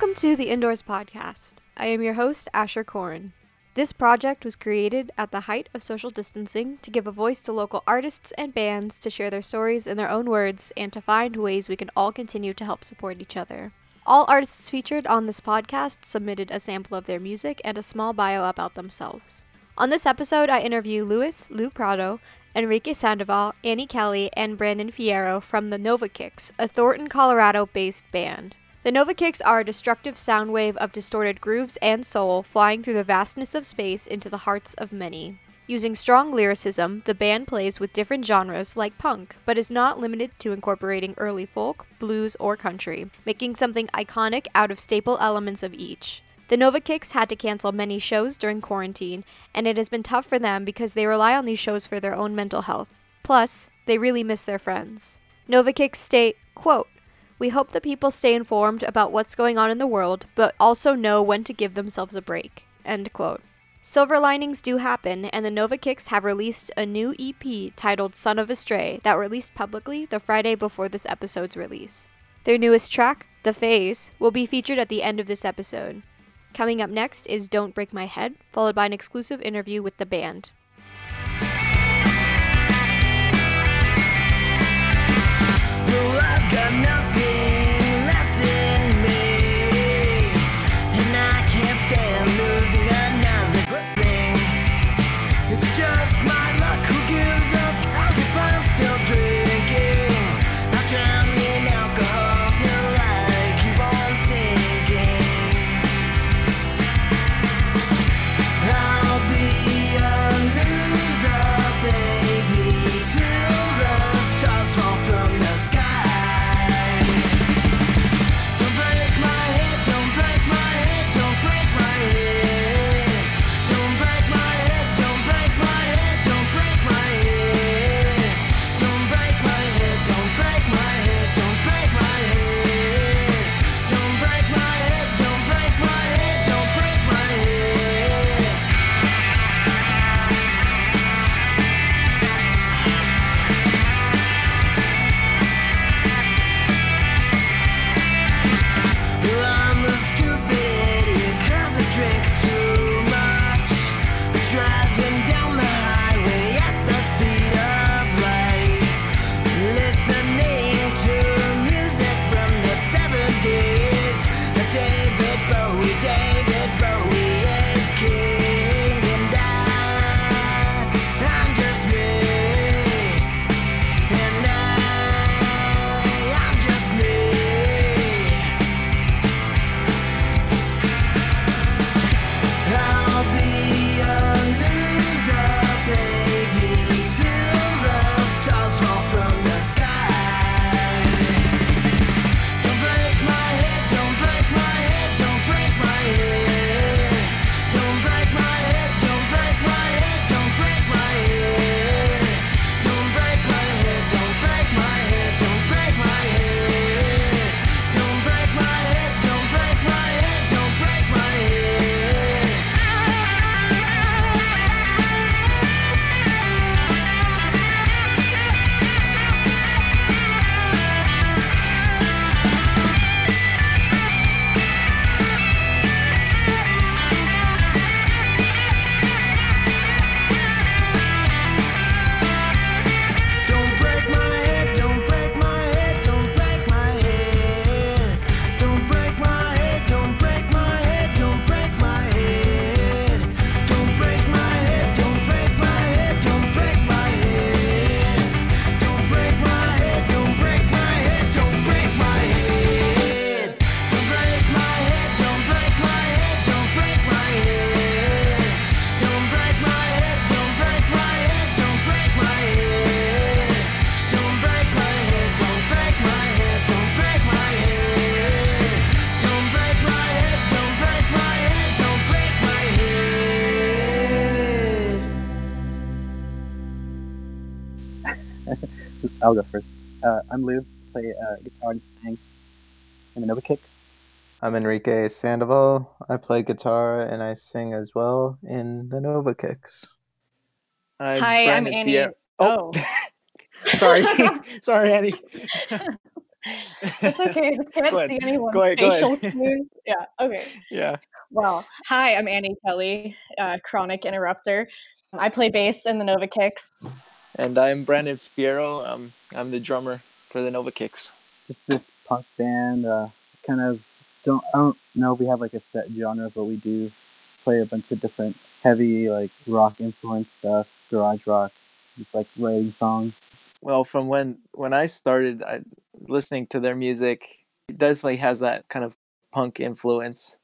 Welcome to the Indoors Podcast. I am your host, Asher Korn. This project was created at the height of social distancing to give a voice to local artists and bands to share their stories in their own words and to find ways we can all continue to help support each other. All artists featured on this podcast submitted a sample of their music and a small bio about themselves. On this episode, I interview Luis Lou Prado, Enrique Sandoval, Annie Kelly, and Brandon Fierro from the Nova Kicks, a Thornton, Colorado based band. The Nova Kicks are a destructive sound wave of distorted grooves and soul flying through the vastness of space into the hearts of many. Using strong lyricism, the band plays with different genres like punk, but is not limited to incorporating early folk, blues, or country, making something iconic out of staple elements of each. The Nova Kicks had to cancel many shows during quarantine, and it has been tough for them because they rely on these shows for their own mental health. Plus, they really miss their friends. Nova Kicks state, quote, we hope that people stay informed about what's going on in the world, but also know when to give themselves a break. End quote. Silver linings do happen, and the Nova Kicks have released a new EP titled Son of a Stray that released publicly the Friday before this episode's release. Their newest track, The Phase, will be featured at the end of this episode. Coming up next is Don't Break My Head, followed by an exclusive interview with the band. Well, I'll go first. Uh, I'm Lou. Play uh, guitar and sing in the Nova Kicks. I'm Enrique Sandoval. I play guitar and I sing as well in the Nova Kicks. I'm Hi, I'm Annie. Fier- Oh, sorry, sorry, Annie. it's okay. I just can't Go ahead. see anyone's Go ahead, go facial ahead. Yeah. Okay. yeah. Well, hi, I'm Annie Kelly, uh, chronic interrupter. I play bass in the Nova Kicks. And I'm Brandon Fierro. Um, I'm the drummer for the Nova Kicks. It's this punk band. Uh, kind of don't I don't know if we have like a set genre, but we do play a bunch of different heavy like rock influence stuff, garage rock, just like writing songs. Well, from when when I started I, listening to their music, it definitely has that kind of punk influence,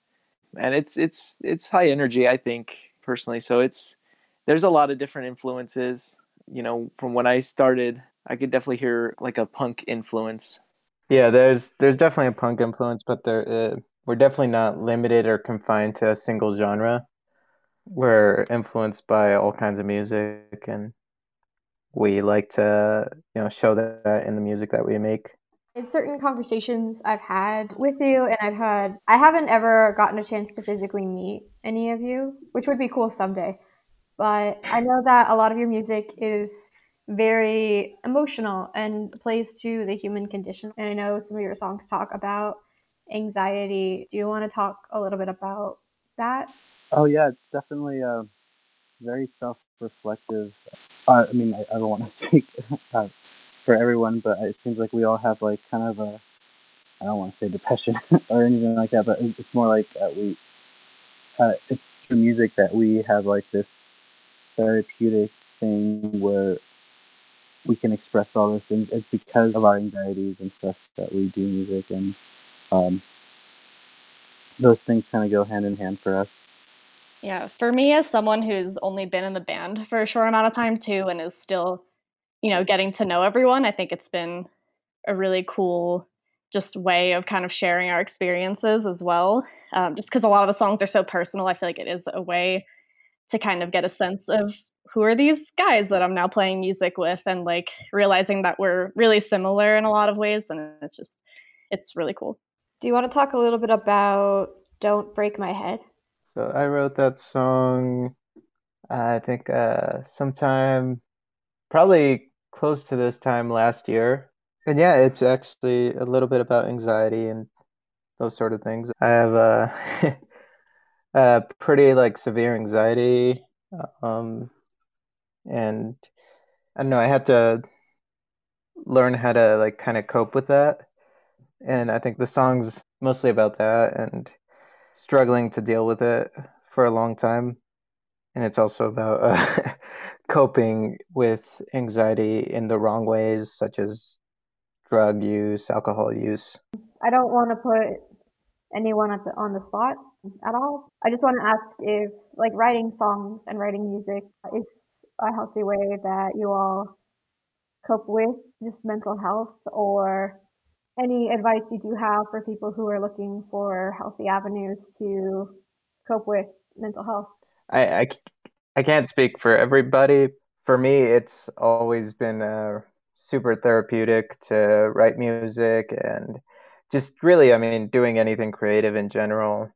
and it's it's it's high energy. I think personally, so it's there's a lot of different influences. You know, from when I started, I could definitely hear like a punk influence. Yeah, there's there's definitely a punk influence, but there uh, we're definitely not limited or confined to a single genre. We're influenced by all kinds of music, and we like to you know show that in the music that we make. It's certain conversations I've had with you, and I've had, I haven't ever gotten a chance to physically meet any of you, which would be cool someday. But I know that a lot of your music is very emotional and plays to the human condition. And I know some of your songs talk about anxiety. Do you want to talk a little bit about that? Oh yeah, it's definitely uh, very self-reflective. Uh, I mean, I, I don't want to speak uh, for everyone, but it seems like we all have like kind of a I don't want to say depression or anything like that, but it's more like we uh, it's through music that we have like this therapeutic thing where we can express all those things. It's because of our anxieties and stuff that we do music, and um, those things kind of go hand in hand for us. Yeah, for me as someone who's only been in the band for a short amount of time too and is still, you know, getting to know everyone, I think it's been a really cool just way of kind of sharing our experiences as well. Um, just because a lot of the songs are so personal, I feel like it is a way to kind of get a sense of who are these guys that I'm now playing music with and like realizing that we're really similar in a lot of ways and it's just it's really cool. Do you want to talk a little bit about Don't Break My Head? So I wrote that song, I think, uh, sometime probably close to this time last year. And yeah, it's actually a little bit about anxiety and those sort of things. I have a, a pretty like severe anxiety, um, and I don't know, I had to learn how to like kind of cope with that. And I think the song's mostly about that and struggling to deal with it for a long time. And it's also about uh, coping with anxiety in the wrong ways, such as drug use, alcohol use. I don't want to put anyone at the, on the spot at all. I just want to ask if, like, writing songs and writing music is a healthy way that you all cope with just mental health, or any advice you do have for people who are looking for healthy avenues to cope with mental health. I I can't speak for everybody. For me, it's always been uh, super therapeutic to write music and just really, I mean, doing anything creative in general.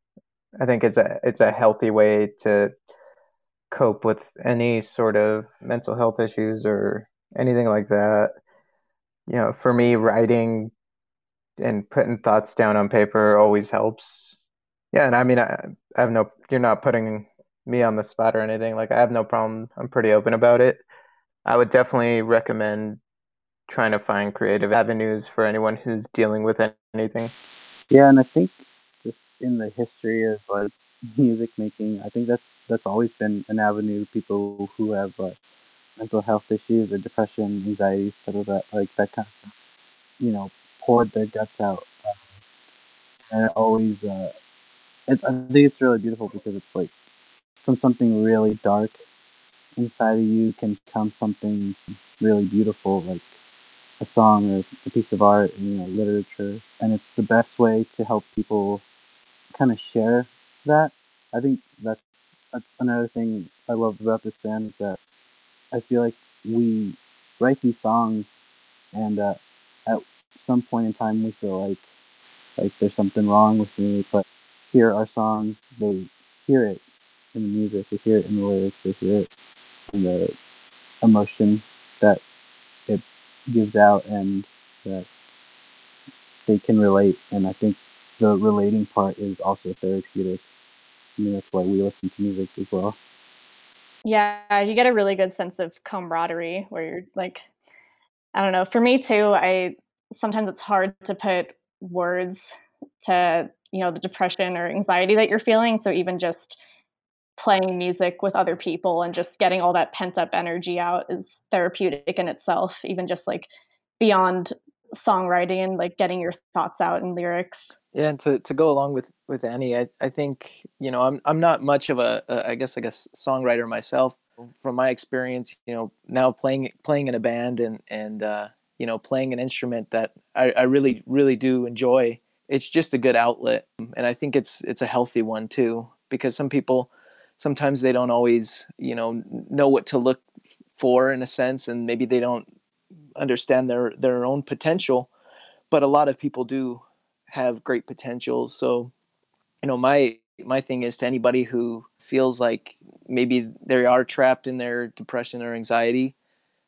I think it's a it's a healthy way to cope with any sort of mental health issues or anything like that. You know, for me, writing and putting thoughts down on paper always helps. Yeah, and I mean, I, I have no, you're not putting me on the spot or anything. Like, I have no problem. I'm pretty open about it. I would definitely recommend trying to find creative avenues for anyone who's dealing with anything. Yeah, and I think just in the history of like music making, I think that's that's always been an avenue. People who have mental health issues or depression, anxiety, sort of that like that kind of you know, poured their guts out, um, and it always. Uh, it, I think it's really beautiful because it's like from something really dark inside of you can come something really beautiful, like a song or a piece of art, you know, literature, and it's the best way to help people kind of share that. I think that's that's another thing I love about this band is that I feel like we write these songs, and uh, at some point in time we feel like like there's something wrong with me, but hear our songs, they hear it in the music, they hear it in the lyrics, they hear it in the emotion that gives out, and that they can relate, and I think the relating part is also therapeutic. I mean, that's why we listen to music as well. Yeah, you get a really good sense of camaraderie where you're like, I don't know. For me too, I sometimes it's hard to put words to you know the depression or anxiety that you're feeling. So even just playing music with other people and just getting all that pent up energy out is therapeutic in itself. Even just like beyond songwriting and like getting your thoughts out in lyrics. Yeah, and to, to go along with with Annie, I, I think you know I'm I'm not much of a, a I guess like a songwriter myself. From my experience, you know, now playing playing in a band and and uh, you know playing an instrument that I, I really really do enjoy. It's just a good outlet, and I think it's it's a healthy one too. Because some people sometimes they don't always you know know what to look for in a sense, and maybe they don't understand their their own potential. But a lot of people do have great potential. So, you know, my my thing is to anybody who feels like maybe they are trapped in their depression or anxiety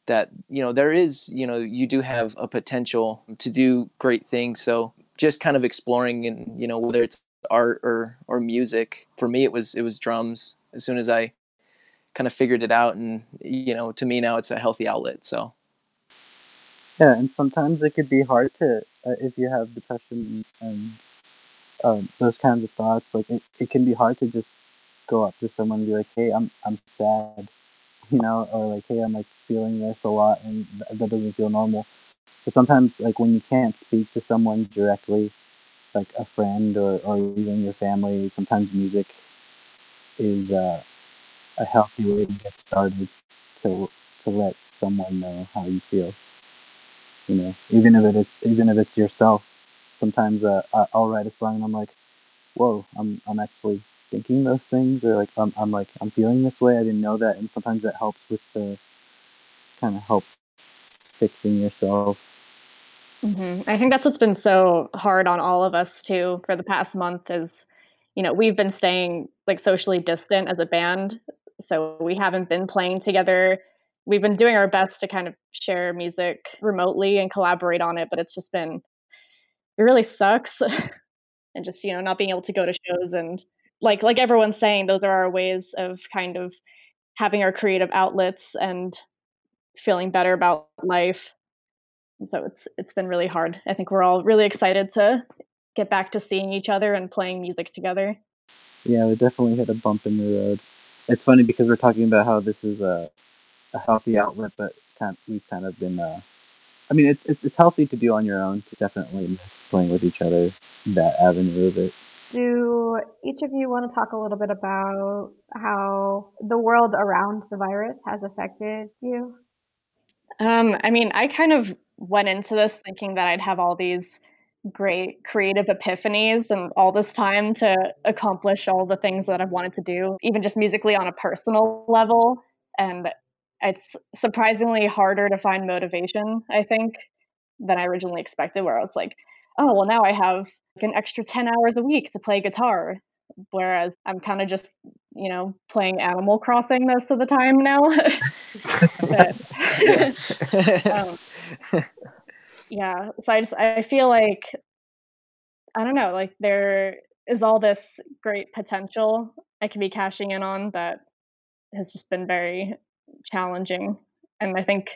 that you know there is you know you do have a potential to do great things so just kind of exploring and you know whether it's art or or music for me it was it was drums as soon as i kind of figured it out and you know to me now it's a healthy outlet so. Yeah and sometimes it could be hard to uh, if you have depression and um, those kinds of thoughts like it, it can be hard to just go up to someone and be like hey i'm i'm sad you know or like hey i'm like feeling this a lot and that doesn't feel normal. But sometimes like when you can't speak to someone directly like a friend or, or even your family sometimes music is uh, a healthy way to get started to to let someone know how you feel you know? Even if it is even if it's yourself. Sometimes uh, i'll write a song and i'm like whoa i'm i'm actually thinking those things or like i'm, I'm like i'm feeling this way i didn't know that and sometimes that helps with the kind of help fixing yourself. Hmm I think that's what's been so hard on all of us too for the past month is, you know, we've been staying like socially distant as a band. So we haven't been playing together. We've been doing our best to kind of share music remotely and collaborate on it, but it's just been, it really sucks. and just, you know, not being able to go to shows and like, like everyone's saying, those are our ways of kind of having our creative outlets and feeling better about life. And so it's it's been really hard. I think we're all really excited to get back to seeing each other and playing music together. yeah we definitely hit a bump in the road it's funny because we're talking about how this is a, a healthy outlet but kind we've kind of been uh i mean it's, it's it's healthy to do on your own to definitely miss playing with each other that avenue of it Do each of you want to talk a little bit about how the world around the virus has affected you? Um, I mean, I kind of went into this thinking that I'd have all these great creative epiphanies and all this time to accomplish all the things that I've wanted to do, even just musically on a personal level. And it's surprisingly harder to find motivation, I think, than I originally expected, where I was like, oh, well, now I have like an extra 10 hours a week to play guitar. Whereas I'm kind of just, you know, playing Animal Crossing most of the time now. but, um, yeah, so I just I feel like I don't know, like there is all this great potential I can be cashing in on that has just been very challenging. And I think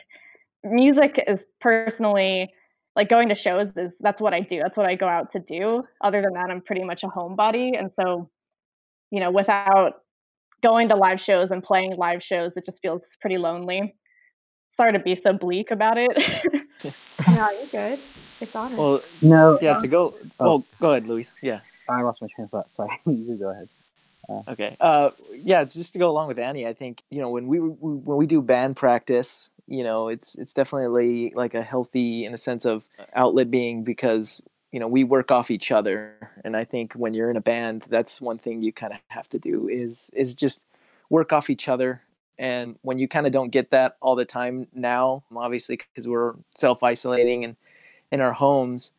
music is personally like going to shows is that's what I do. That's what I go out to do. Other than that, I'm pretty much a homebody. And so, you know, without going to live shows and playing live shows, it just feels pretty lonely. Sorry to be so bleak about it. No, you're good. It's honest. well no yeah to go Oh. well go ahead luis yeah i lost my train of thought sorry you can go ahead Okay. Uh, yeah, it's just to go along with Annie. I think you know when we, we when we do band practice, you know, it's it's definitely like a healthy in a sense of outlet being because you know we work off each other, and I think when you're in a band, that's one thing you kind of have to do is is just work off each other. And when you kind of don't get that all the time now, obviously because we're self isolating and in our homes,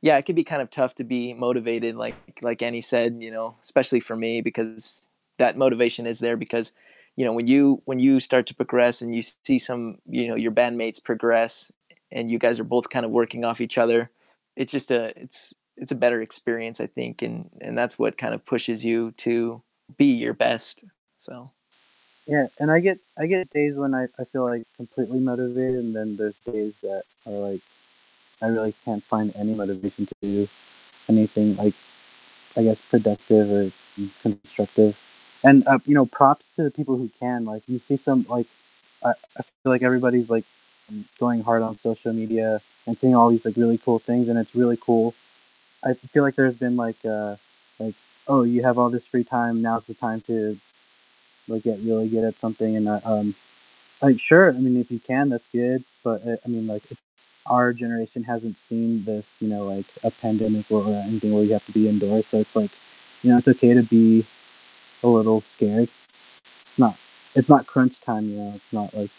yeah, it can be kind of tough to be motivated, like like Annie said, you know, especially for me because that motivation is there because you know when you when you start to progress and you see some you know your bandmates progress and you guys are both kind of working off each other it's just a it's it's a better experience i think and and that's what kind of pushes you to be your best so Yeah, and I get I get days when I, I feel like completely motivated, and then there's days that are like I really can't find any motivation to do anything like I guess productive or constructive. And uh, you know, props to the people who can. Like you see some like I, I feel like everybody's like going hard on social media and seeing all these like really cool things, and it's really cool. I feel like there's been like uh like oh you have all this free time now's the time to like get really good at something and uh, um like sure i mean if you can that's good but uh, i mean like our generation hasn't seen this you know like a pandemic or anything where you have to be indoors so it's like you know it's okay to be a little scared. It's not it's not crunch time you know it's not like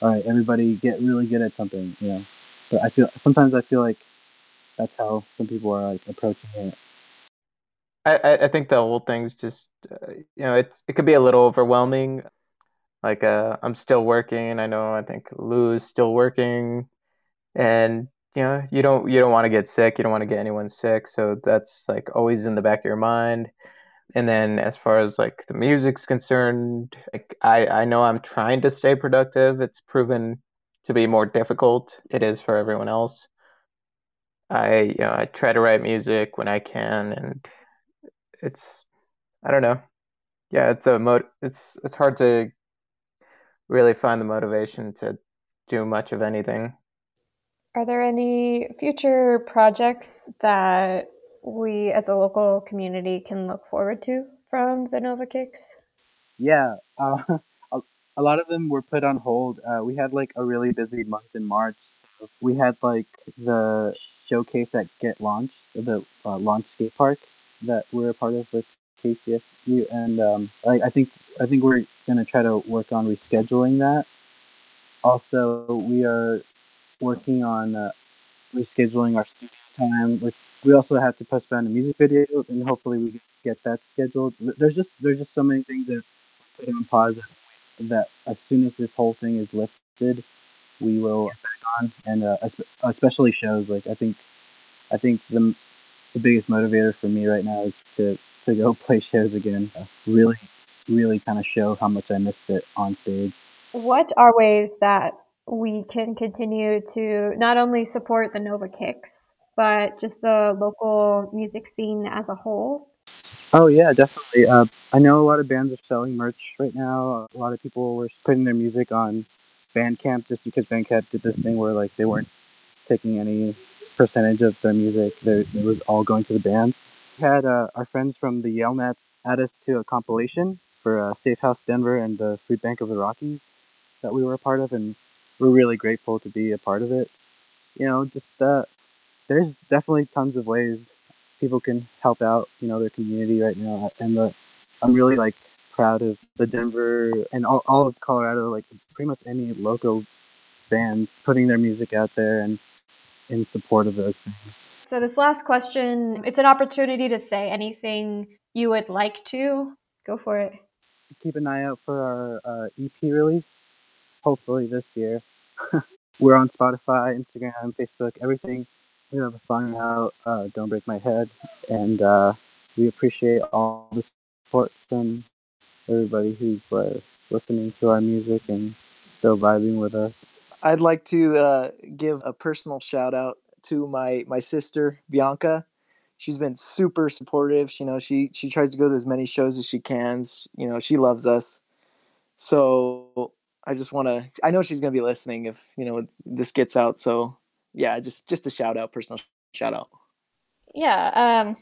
all right everybody get really good at something you know. But i feel sometimes i feel like that's how some people are like approaching it I, I think the whole thing's just uh, you know it's it could be a little overwhelming. Like uh, I'm still working. I know I think Lou's still working, and you know you don't you don't want to get sick. You don't want to get anyone sick. So that's like always in the back of your mind. And then as far as like the music's concerned, like I I know I'm trying to stay productive. It's proven to be more difficult. It is for everyone else. I you know I try to write music when I can, and it's I don't know. Yeah, it's a mo it's it's hard to really find the motivation to do much of anything. Are there any future projects that we as a local community can look forward to from the Nova Kicks? Yeah, uh, a, a lot of them were put on hold. Uh, we had like a really busy month in March. We had like the showcase at Get Launched, the uh, launch skate park that we're a part of with KCSU, and um, I, I think I think we're gonna try to work on rescheduling that. Also, we are working on uh, rescheduling our studio time. Which we also have to postpone a music video, and hopefully we get that scheduled. There's just there's just so many things that put on pause that as soon as this whole thing is lifted, we will back on, and uh, especially shows. Like I think I think the the biggest motivator for me right now is to to go play shows again. Really, really kind of show how much I missed it on stage. What are ways that we can continue to not only support the Nova Kicks, but just the local music scene as a whole? Oh yeah, definitely. Uh, I know a lot of bands are selling merch right now. A lot of people were putting their music on Bandcamp just because Bandcamp did this thing where like they weren't taking any percentage of their music. They, it was all going to the band. We had uh, our friends from the Yale Nats add us to a compilation for uh, Safe House Denver and the Food Bank of the Rockies that we were a part of, and we're really grateful to be a part of it. You know, just uh, there's definitely tons of ways people can help out, you know, their community right now, and the I'm really like proud of the Denver and all, all of Colorado, like pretty much any local bands putting their music out there and in support of those things. So, this last question it's an opportunity to say anything you would like to. Go for it. Keep an eye out for our uh, EP release, hopefully this year. We're on Spotify, Instagram, Facebook, everything. We have a song out, uh, Don't Break My Head, and uh, we appreciate all the support from everybody who's uh, listening to our music and still vibing with us. I'd like to uh, give a personal shout out to my my sister Bianca. She's been super supportive. You know, she she tries to go to as many shows as she can. You know, she loves us. So I just want to. I know she's gonna be listening if you know this gets out. So yeah, just just a shout out, personal shout out. Yeah, um,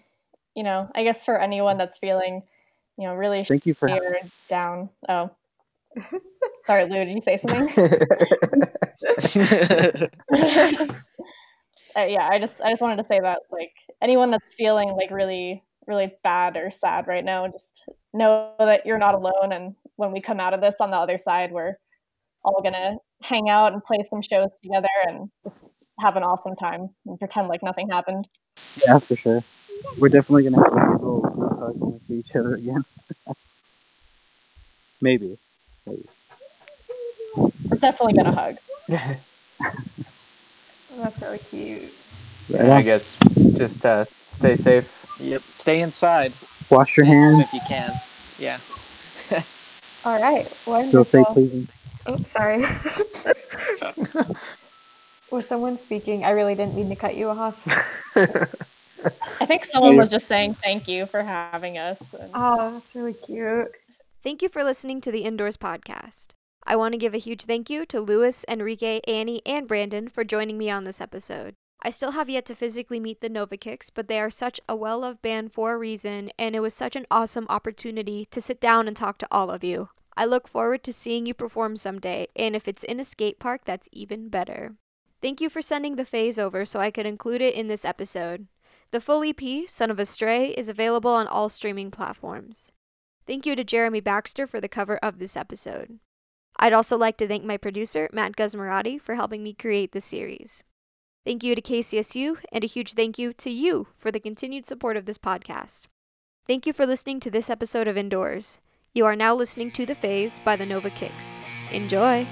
you know, I guess for anyone that's feeling, you know, really Thank you for down. Oh, sorry, Lou. Did you say something? uh, yeah, I just I just wanted to say that like anyone that's feeling like really really bad or sad right now, just know that you're not alone. And when we come out of this on the other side, we're all gonna hang out and play some shows together and just have an awesome time and pretend like nothing happened. Yeah, for sure. We're definitely gonna have when we see each other again. Maybe. Maybe. We're definitely gonna hug. That's really cute. And I guess just uh, stay safe. Yep. Stay inside. Wash your hands. if you can. Yeah. All right. Feel Wonderful. safe, Cleveland. Oh, sorry. Was someone speaking? I really didn't mean to cut you off. I think someone was just saying thank you for having us. and- Oh, that's really cute. Thank you for listening to the Indoors Podcast. I want to give a huge thank you to Louis, Enrique, Annie, and Brandon for joining me on this episode. I still have yet to physically meet the Nova Kicks, but they are such a well loved band for a reason, and it was such an awesome opportunity to sit down and talk to all of you. I look forward to seeing you perform someday, and if it's in a skate park, that's even better. Thank you for sending the phase over so I could include it in this episode. The full EP, Son of a Stray, is available on all streaming platforms. Thank you to Jeremy Baxter for the cover of this episode. I'd also like to thank my producer, Matt Guzmarati, for helping me create this series. Thank you to KCSU, and a huge thank you to you for the continued support of this podcast. Thank you for listening to this episode of Indoors. You are now listening to The Phase by the Nova Kicks. Enjoy!